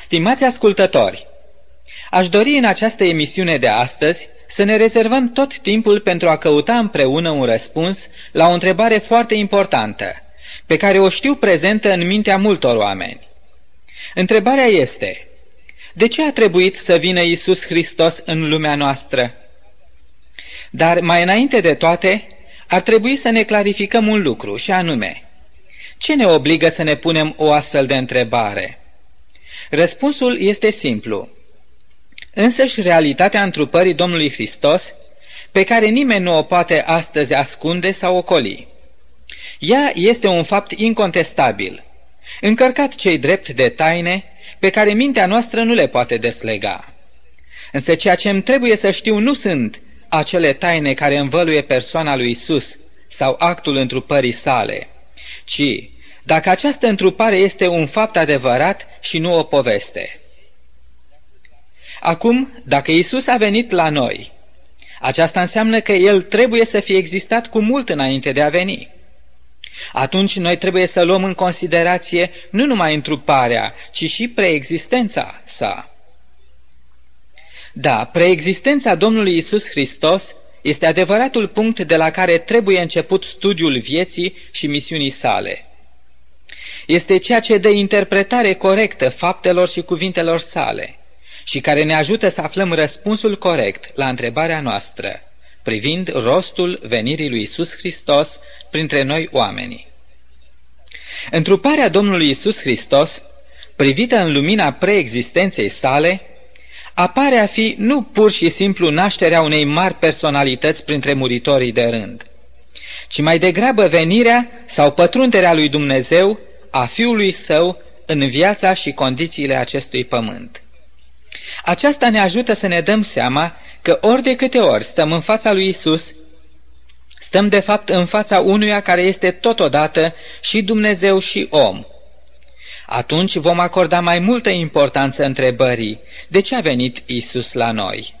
Stimați ascultători, aș dori în această emisiune de astăzi să ne rezervăm tot timpul pentru a căuta împreună un răspuns la o întrebare foarte importantă, pe care o știu prezentă în mintea multor oameni. Întrebarea este, de ce a trebuit să vină Isus Hristos în lumea noastră? Dar mai înainte de toate, ar trebui să ne clarificăm un lucru, și anume, ce ne obligă să ne punem o astfel de întrebare? Răspunsul este simplu. Însăși realitatea întrupării Domnului Hristos, pe care nimeni nu o poate astăzi ascunde sau ocoli. Ea este un fapt incontestabil, încărcat cei drept de taine pe care mintea noastră nu le poate deslega. Însă ceea ce îmi trebuie să știu nu sunt acele taine care învăluie persoana lui Isus sau actul întrupării sale, ci dacă această întrupare este un fapt adevărat și nu o poveste. Acum, dacă Isus a venit la noi, aceasta înseamnă că El trebuie să fie existat cu mult înainte de a veni. Atunci noi trebuie să luăm în considerație nu numai întruparea, ci și preexistența sa. Da, preexistența Domnului Isus Hristos este adevăratul punct de la care trebuie început studiul vieții și misiunii sale – este ceea ce dă interpretare corectă faptelor și cuvintelor sale și care ne ajută să aflăm răspunsul corect la întrebarea noastră privind rostul venirii lui Isus Hristos printre noi oamenii. Întruparea Domnului Isus Hristos, privită în lumina preexistenței sale, apare a fi nu pur și simplu nașterea unei mari personalități printre muritorii de rând, ci mai degrabă venirea sau pătrunderea lui Dumnezeu a Fiului Său în viața și condițiile acestui pământ. Aceasta ne ajută să ne dăm seama că ori de câte ori stăm în fața lui Isus, stăm de fapt în fața unuia care este totodată și Dumnezeu și om. Atunci vom acorda mai multă importanță întrebării de ce a venit Isus la noi.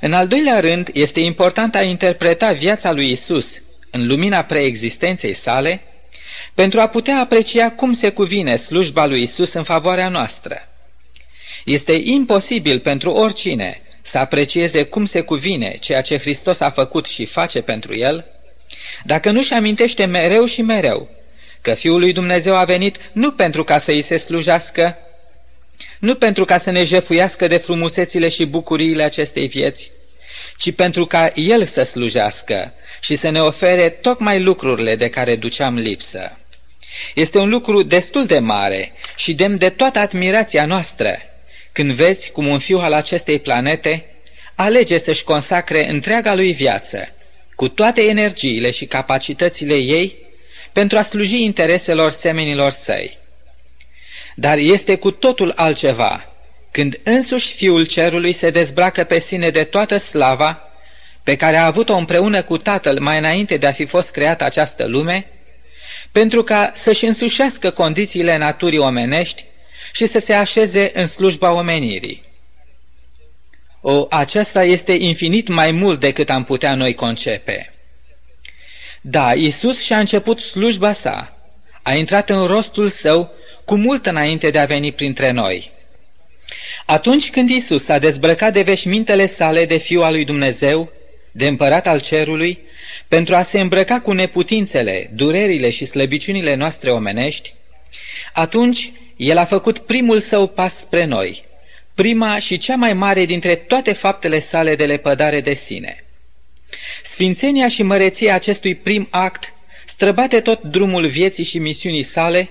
În al doilea rând, este important a interpreta viața lui Isus în lumina preexistenței sale, pentru a putea aprecia cum se cuvine slujba lui Isus în favoarea noastră. Este imposibil pentru oricine să aprecieze cum se cuvine ceea ce Hristos a făcut și face pentru el, dacă nu-și amintește mereu și mereu că Fiul lui Dumnezeu a venit nu pentru ca să îi se slujească, nu pentru ca să ne jefuiască de frumusețile și bucuriile acestei vieți, ci pentru ca El să slujească și să ne ofere tocmai lucrurile de care duceam lipsă. Este un lucru destul de mare și demn de toată admirația noastră când vezi cum un fiu al acestei planete alege să-și consacre întreaga lui viață, cu toate energiile și capacitățile ei, pentru a sluji intereselor semenilor săi. Dar este cu totul altceva când însuși Fiul Cerului se dezbracă pe sine de toată slava pe care a avut-o împreună cu Tatăl mai înainte de a fi fost creată această lume, pentru ca să-și însușească condițiile naturii omenești și să se așeze în slujba omenirii. O, aceasta este infinit mai mult decât am putea noi concepe. Da, Isus și-a început slujba sa, a intrat în rostul său cu mult înainte de a veni printre noi. Atunci când Isus s-a dezbrăcat de veșmintele sale de Fiul al lui Dumnezeu, de împărat al cerului, pentru a se îmbrăca cu neputințele, durerile și slăbiciunile noastre omenești, atunci el a făcut primul său pas spre noi, prima și cea mai mare dintre toate faptele sale de lepădare de sine. Sfințenia și măreția acestui prim act străbate tot drumul vieții și misiunii sale,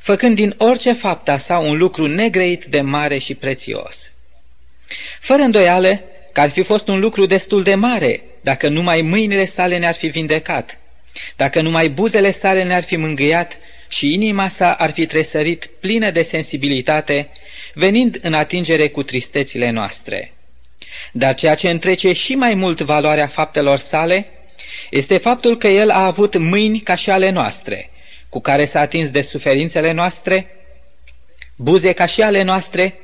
făcând din orice fapta sa un lucru negreit de mare și prețios. Fără îndoială că ar fi fost un lucru destul de mare dacă numai mâinile sale ne-ar fi vindecat, dacă numai buzele sale ne-ar fi mângâiat și inima sa ar fi tresărit plină de sensibilitate, venind în atingere cu tristețile noastre. Dar ceea ce întrece și mai mult valoarea faptelor sale este faptul că el a avut mâini ca și ale noastre, cu care s-a atins de suferințele noastre, buze ca și ale noastre,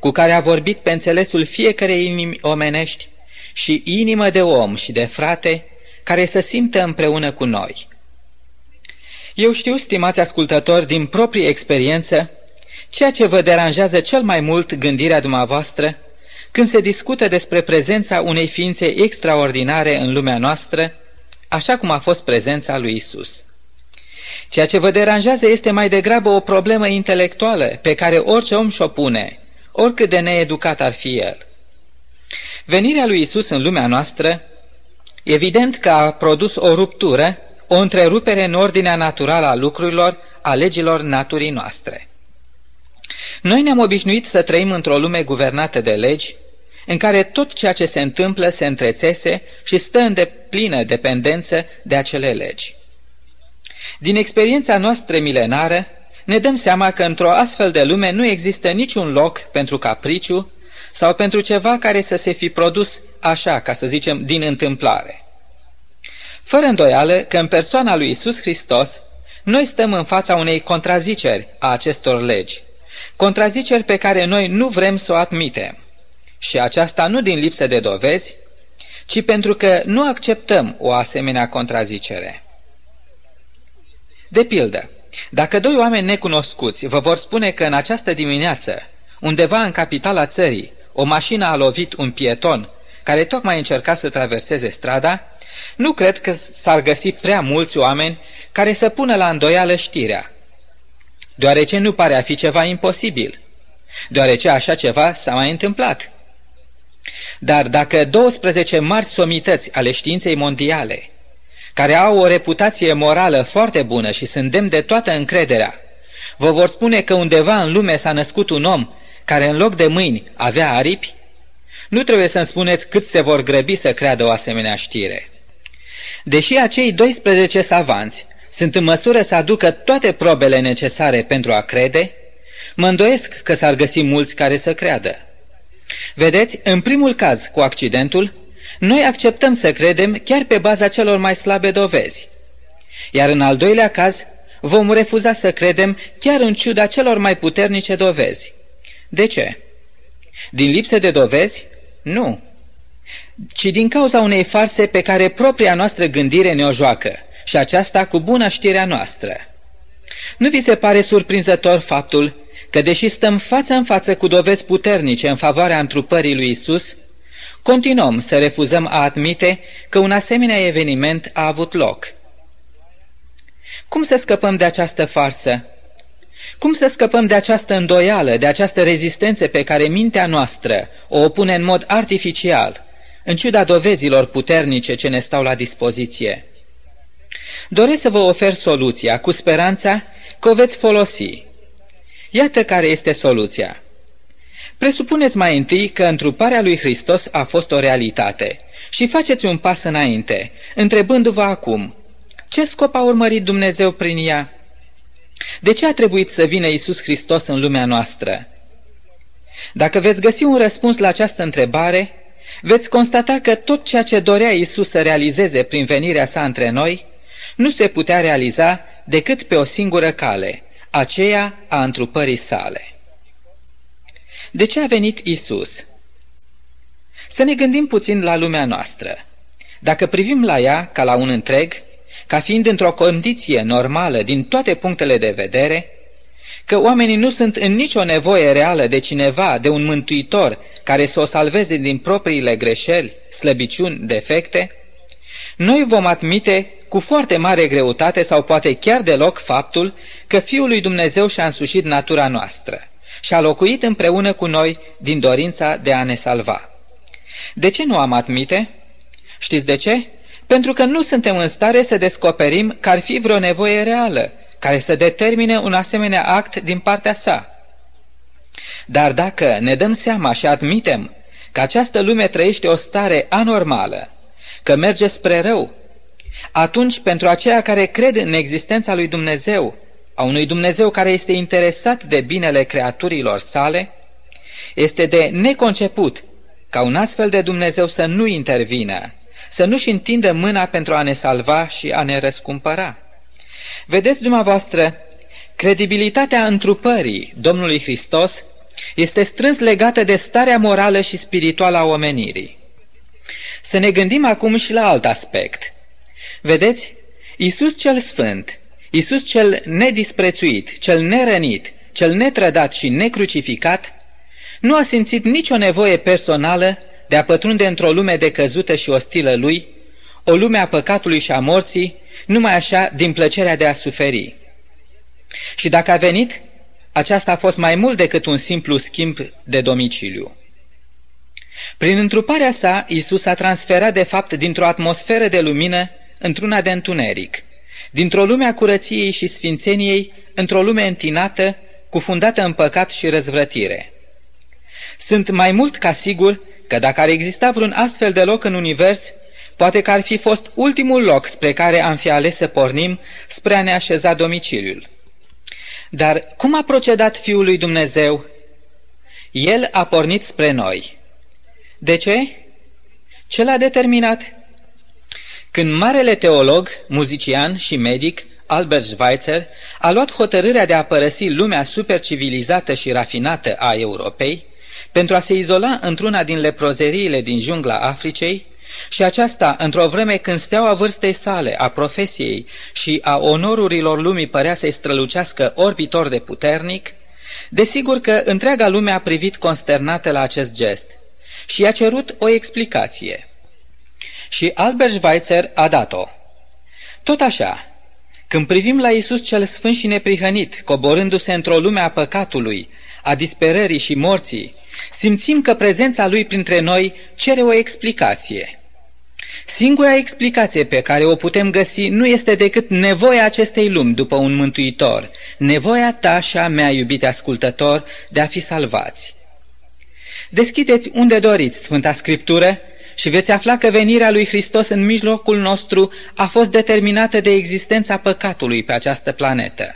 cu care a vorbit pe înțelesul fiecarei inimi omenești și inimă de om și de frate care să simtă împreună cu noi. Eu știu, stimați ascultători, din proprie experiență, ceea ce vă deranjează cel mai mult gândirea dumneavoastră când se discută despre prezența unei ființe extraordinare în lumea noastră, așa cum a fost prezența lui Isus. Ceea ce vă deranjează este mai degrabă o problemă intelectuală pe care orice om și-o pune, oricât de needucat ar fi el. Venirea lui Isus în lumea noastră, evident că a produs o ruptură, o întrerupere în ordinea naturală a lucrurilor, a legilor naturii noastre. Noi ne-am obișnuit să trăim într-o lume guvernată de legi, în care tot ceea ce se întâmplă se întrețese și stă în deplină dependență de acele legi. Din experiența noastră milenară, ne dăm seama că într-o astfel de lume nu există niciun loc pentru capriciu sau pentru ceva care să se fi produs așa, ca să zicem, din întâmplare. Fără îndoială că în persoana lui Isus Hristos, noi stăm în fața unei contraziceri a acestor legi, contraziceri pe care noi nu vrem să o admitem. Și aceasta nu din lipsă de dovezi, ci pentru că nu acceptăm o asemenea contrazicere. De pildă, dacă doi oameni necunoscuți vă vor spune că în această dimineață, undeva în capitala țării, o mașină a lovit un pieton care tocmai încerca să traverseze strada, nu cred că s-ar găsi prea mulți oameni care să pună la îndoială știrea, deoarece nu pare a fi ceva imposibil, deoarece așa ceva s-a mai întâmplat. Dar dacă 12 mari somități ale științei mondiale care au o reputație morală foarte bună și sunt demn de toată încrederea, vă vor spune că undeva în lume s-a născut un om care în loc de mâini avea aripi, nu trebuie să-mi spuneți cât se vor grăbi să creadă o asemenea știre. Deși acei 12 savanți sunt în măsură să aducă toate probele necesare pentru a crede, mă îndoiesc că s-ar găsi mulți care să creadă. Vedeți, în primul caz cu accidentul, noi acceptăm să credem chiar pe baza celor mai slabe dovezi. Iar în al doilea caz, vom refuza să credem chiar în ciuda celor mai puternice dovezi. De ce? Din lipsă de dovezi? Nu. Ci din cauza unei farse pe care propria noastră gândire ne-o joacă, și aceasta cu bună știrea noastră. Nu vi se pare surprinzător faptul că, deși stăm față în față cu dovezi puternice în favoarea întrupării lui Isus, continuăm să refuzăm a admite că un asemenea eveniment a avut loc. Cum să scăpăm de această farsă? Cum să scăpăm de această îndoială, de această rezistență pe care mintea noastră o opune în mod artificial, în ciuda dovezilor puternice ce ne stau la dispoziție? Doresc să vă ofer soluția cu speranța că o veți folosi. Iată care este soluția. Presupuneți mai întâi că întruparea lui Hristos a fost o realitate și faceți un pas înainte, întrebându-vă acum, ce scop a urmărit Dumnezeu prin ea? De ce a trebuit să vină Isus Hristos în lumea noastră? Dacă veți găsi un răspuns la această întrebare, veți constata că tot ceea ce dorea Isus să realizeze prin venirea sa între noi, nu se putea realiza decât pe o singură cale, aceea a întrupării sale. De ce a venit Isus? Să ne gândim puțin la lumea noastră. Dacă privim la ea ca la un întreg, ca fiind într-o condiție normală din toate punctele de vedere, că oamenii nu sunt în nicio nevoie reală de cineva, de un mântuitor care să o salveze din propriile greșeli, slăbiciuni, defecte, noi vom admite cu foarte mare greutate sau poate chiar deloc faptul că Fiul lui Dumnezeu și-a însușit natura noastră și a locuit împreună cu noi din dorința de a ne salva. De ce nu am admite? Știți de ce? Pentru că nu suntem în stare să descoperim că ar fi vreo nevoie reală care să determine un asemenea act din partea sa. Dar dacă ne dăm seama și admitem că această lume trăiește o stare anormală, că merge spre rău, atunci pentru aceia care cred în existența lui Dumnezeu, a unui Dumnezeu care este interesat de binele creaturilor sale, este de neconceput ca un astfel de Dumnezeu să nu intervină, să nu-și întindă mâna pentru a ne salva și a ne răscumpăra. Vedeți dumneavoastră, credibilitatea întrupării Domnului Hristos este strâns legată de starea morală și spirituală a omenirii. Să ne gândim acum și la alt aspect. Vedeți, Isus cel Sfânt, Isus cel nedisprețuit, cel nerănit, cel netrădat și necrucificat, nu a simțit nicio nevoie personală de a pătrunde într-o lume decăzută și ostilă lui, o lume a păcatului și a morții, numai așa din plăcerea de a suferi. Și dacă a venit, aceasta a fost mai mult decât un simplu schimb de domiciliu. Prin întruparea sa, Isus a transferat de fapt dintr-o atmosferă de lumină într-una de întuneric, dintr-o lume a curăției și sfințeniei într-o lume întinată, cufundată în păcat și răzvrătire. Sunt mai mult ca sigur că dacă ar exista vreun astfel de loc în univers, poate că ar fi fost ultimul loc spre care am fi ales să pornim spre a ne așeza domiciliul. Dar cum a procedat Fiul lui Dumnezeu? El a pornit spre noi. De ce? Ce l-a determinat? Când marele teolog, muzician și medic Albert Schweitzer a luat hotărârea de a părăsi lumea supercivilizată și rafinată a Europei pentru a se izola într-una din leprozeriile din jungla Africei, și aceasta într-o vreme când steaua vârstei sale, a profesiei și a onorurilor lumii părea să-i strălucească orbitor de puternic, desigur că întreaga lume a privit consternată la acest gest și i-a cerut o explicație. Și Albert Schweitzer a dat-o. Tot așa, când privim la Isus cel sfânt și neprihănit, coborându-se într-o lume a păcatului, a disperării și morții, simțim că prezența lui printre noi cere o explicație – Singura explicație pe care o putem găsi nu este decât nevoia acestei lumi după un mântuitor, nevoia ta și a mea, iubite ascultător, de a fi salvați. Deschideți unde doriți Sfânta Scriptură și veți afla că venirea lui Hristos în mijlocul nostru a fost determinată de existența păcatului pe această planetă.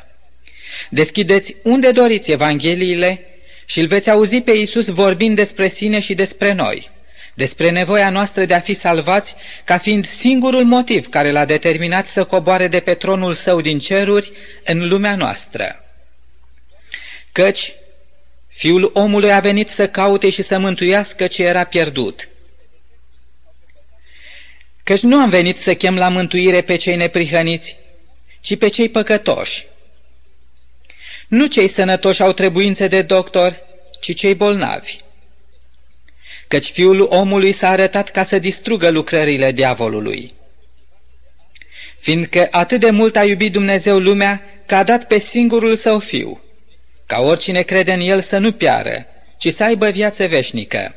Deschideți unde doriți Evangheliile și îl veți auzi pe Iisus vorbind despre sine și despre noi – despre nevoia noastră de a fi salvați ca fiind singurul motiv care l-a determinat să coboare de pe tronul său din ceruri în lumea noastră. Căci Fiul omului a venit să caute și să mântuiască ce era pierdut. Căci nu am venit să chem la mântuire pe cei neprihăniți, ci pe cei păcătoși. Nu cei sănătoși au trebuințe de doctor, ci cei bolnavi căci fiul omului s-a arătat ca să distrugă lucrările diavolului. Fiindcă atât de mult a iubit Dumnezeu lumea, că a dat pe singurul său fiu, ca oricine crede în el să nu piară, ci să aibă viață veșnică.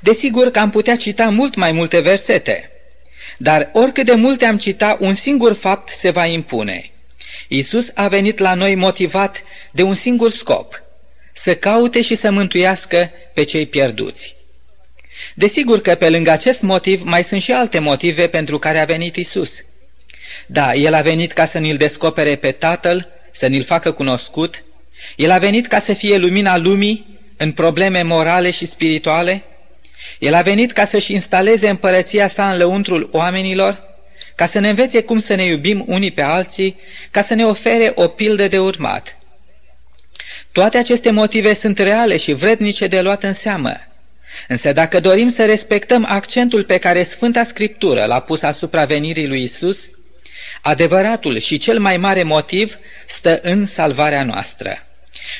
Desigur că am putea cita mult mai multe versete, dar oricât de multe am cita, un singur fapt se va impune. Isus a venit la noi motivat de un singur scop, să caute și să mântuiască pe cei pierduți. Desigur că pe lângă acest motiv mai sunt și alte motive pentru care a venit Isus. Da, El a venit ca să ne-L descopere pe Tatăl, să ne-L facă cunoscut, El a venit ca să fie lumina lumii în probleme morale și spirituale, El a venit ca să-și instaleze împărăția sa în lăuntrul oamenilor, ca să ne învețe cum să ne iubim unii pe alții, ca să ne ofere o pildă de urmat. Toate aceste motive sunt reale și vrednice de luat în seamă, Însă dacă dorim să respectăm accentul pe care Sfânta Scriptură l-a pus asupra venirii lui Isus, adevăratul și cel mai mare motiv stă în salvarea noastră.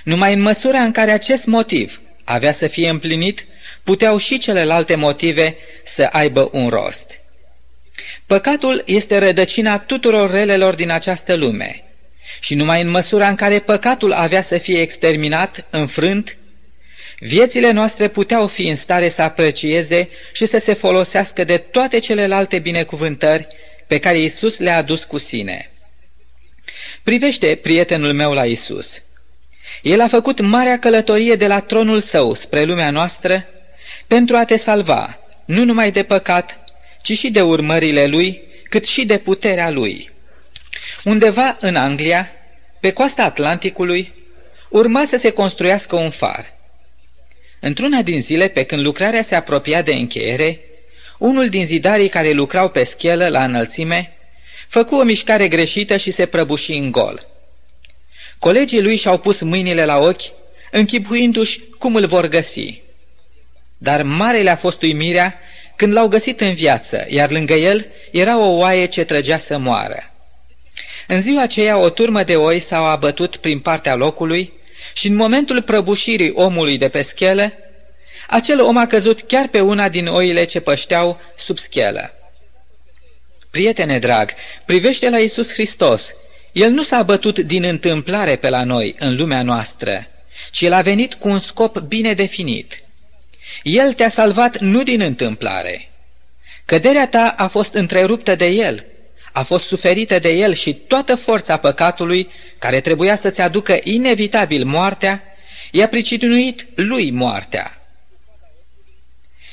Numai în măsura în care acest motiv avea să fie împlinit, puteau și celelalte motive să aibă un rost. Păcatul este rădăcina tuturor relelor din această lume și numai în măsura în care păcatul avea să fie exterminat, înfrânt, Viețile noastre puteau fi în stare să aprecieze și să se folosească de toate celelalte binecuvântări pe care Isus le-a adus cu sine. Privește prietenul meu la Isus. El a făcut marea călătorie de la tronul său spre lumea noastră pentru a te salva, nu numai de păcat, ci și de urmările lui, cât și de puterea lui. Undeva în Anglia, pe coasta Atlanticului, urma să se construiască un far – Într-una din zile, pe când lucrarea se apropia de încheiere, unul din zidarii care lucrau pe schelă la înălțime făcu o mișcare greșită și se prăbuși în gol. Colegii lui și-au pus mâinile la ochi, închipuindu-și cum îl vor găsi. Dar mare le-a fost uimirea când l-au găsit în viață, iar lângă el era o oaie ce trăgea să moară. În ziua aceea o turmă de oi s-au abătut prin partea locului Și în momentul prăbușirii omului de pe schelă, acel om a căzut chiar pe una din oile ce pășteau sub schelă. Prietene drag, privește la Isus Hristos. El nu s-a bătut din întâmplare pe la noi, în lumea noastră, ci El a venit cu un scop bine definit. El te-a salvat nu din întâmplare. Căderea ta a fost întreruptă de El, a fost suferită de El și toată forța păcatului, care trebuia să-ți aducă inevitabil moartea, i-a pricinuit lui moartea.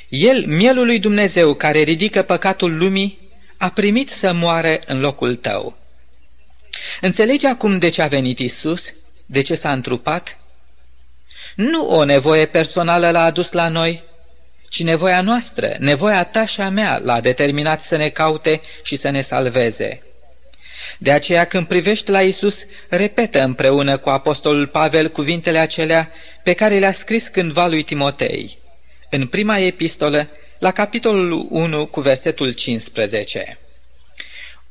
El, mielul lui Dumnezeu care ridică păcatul lumii, a primit să moară în locul tău. Înțelegi acum de ce a venit Isus? De ce s-a întrupat? Nu o nevoie personală l-a adus la noi, ci nevoia noastră, nevoia ta și a mea l-a determinat să ne caute și să ne salveze. De aceea când privești la Isus, repetă împreună cu apostolul Pavel cuvintele acelea pe care le-a scris cândva lui Timotei. În prima epistolă, la capitolul 1 cu versetul 15.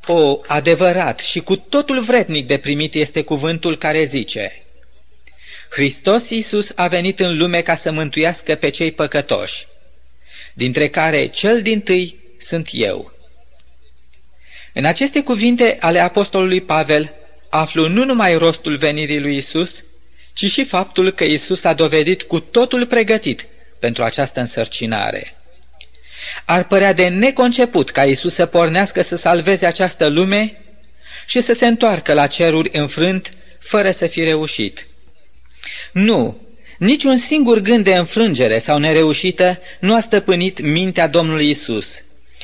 O, adevărat și cu totul vrednic de primit este cuvântul care zice Hristos Iisus a venit în lume ca să mântuiască pe cei păcătoși, dintre care cel din tâi sunt eu. În aceste cuvinte ale apostolului Pavel aflu nu numai rostul venirii lui Isus, ci și faptul că Isus a dovedit cu totul pregătit pentru această însărcinare. Ar părea de neconceput ca Isus să pornească să salveze această lume și să se întoarcă la ceruri înfrânt fără să fi reușit. Nu, niciun singur gând de înfrângere sau nereușită nu a stăpânit mintea Domnului Isus,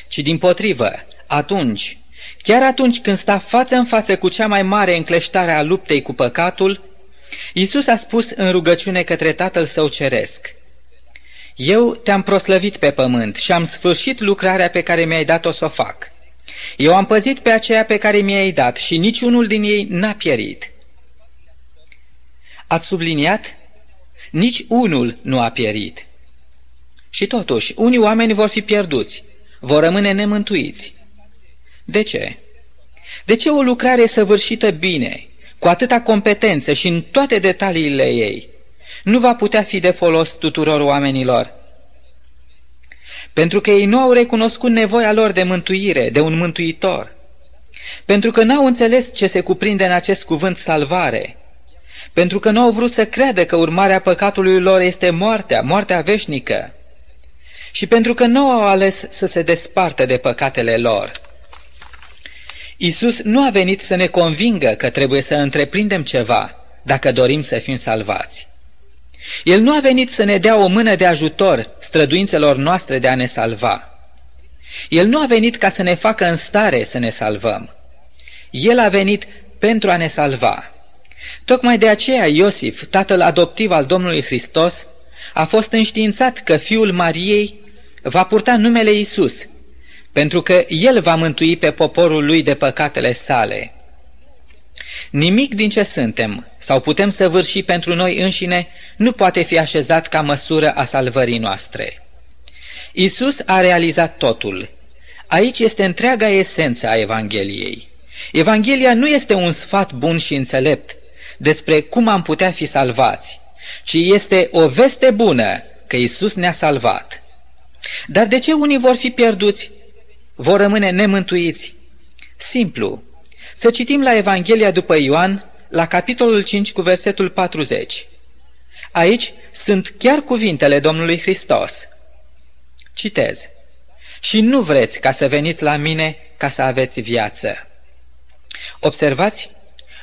ci din potrivă, atunci, chiar atunci când sta față în față cu cea mai mare încleștare a luptei cu păcatul, Isus a spus în rugăciune către Tatăl Său Ceresc, Eu te-am proslăvit pe pământ și am sfârșit lucrarea pe care mi-ai dat-o să o fac. Eu am păzit pe aceea pe care mi-ai dat și niciunul din ei n-a pierit. Ați subliniat? Nici unul nu a pierit. Și totuși, unii oameni vor fi pierduți, vor rămâne nemântuiți. De ce? De ce o lucrare săvârșită bine, cu atâta competență și în toate detaliile ei, nu va putea fi de folos tuturor oamenilor? Pentru că ei nu au recunoscut nevoia lor de mântuire, de un mântuitor. Pentru că n-au înțeles ce se cuprinde în acest cuvânt salvare, pentru că nu au vrut să creadă că urmarea păcatului lor este moartea, moartea veșnică, și pentru că nu au ales să se despartă de păcatele lor. Isus nu a venit să ne convingă că trebuie să întreprindem ceva dacă dorim să fim salvați. El nu a venit să ne dea o mână de ajutor străduințelor noastre de a ne salva. El nu a venit ca să ne facă în stare să ne salvăm. El a venit pentru a ne salva. Tocmai de aceea Iosif, tatăl adoptiv al Domnului Hristos, a fost înștiințat că fiul Mariei va purta numele Isus, pentru că el va mântui pe poporul lui de păcatele sale. Nimic din ce suntem sau putem să vârși pentru noi înșine nu poate fi așezat ca măsură a salvării noastre. Isus a realizat totul. Aici este întreaga esență a Evangheliei. Evanghelia nu este un sfat bun și înțelept, despre cum am putea fi salvați, ci este o veste bună că Isus ne-a salvat. Dar de ce unii vor fi pierduți? Vor rămâne nemântuiți? Simplu. Să citim la Evanghelia după Ioan, la capitolul 5 cu versetul 40. Aici sunt chiar cuvintele Domnului Hristos. Citez. Și nu vreți ca să veniți la mine ca să aveți viață. Observați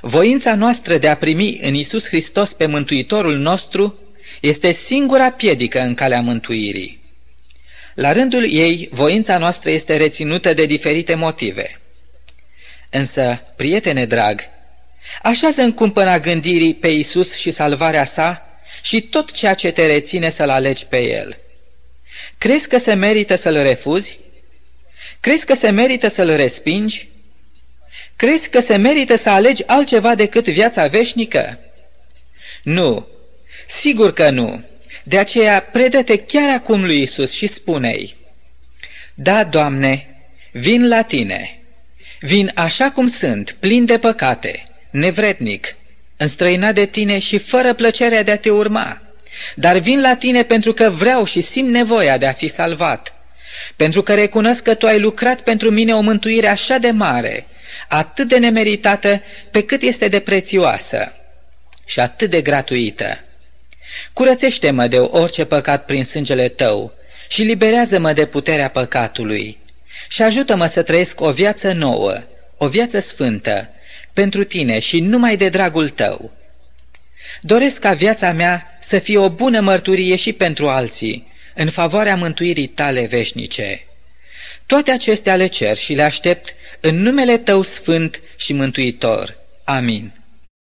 Voința noastră de a primi în Isus Hristos pe Mântuitorul nostru este singura piedică în calea mântuirii. La rândul ei, voința noastră este reținută de diferite motive. Însă, prietene drag, așează în cumpăna gândirii pe Isus și salvarea sa și tot ceea ce te reține să-L alegi pe El. Crezi că se merită să-L refuzi? Crezi că se merită să-L respingi? Crezi că se merită să alegi altceva decât viața veșnică? Nu, sigur că nu. De aceea predă-te chiar acum lui Isus și spune-i, Da, Doamne, vin la Tine, vin așa cum sunt, plin de păcate, nevrednic, înstrăinat de tine și fără plăcerea de a te urma. Dar vin la tine pentru că vreau și simt nevoia de a fi salvat, pentru că recunosc că tu ai lucrat pentru mine o mântuire așa de mare, atât de nemeritată pe cât este de prețioasă și atât de gratuită. Curățește-mă de orice păcat prin sângele tău și liberează-mă de puterea păcatului și ajută-mă să trăiesc o viață nouă, o viață sfântă, pentru tine și numai de dragul tău. Doresc ca viața mea să fie o bună mărturie și pentru alții, în favoarea mântuirii tale veșnice. Toate acestea le cer și le aștept în numele tău sfânt și mântuitor. Amin.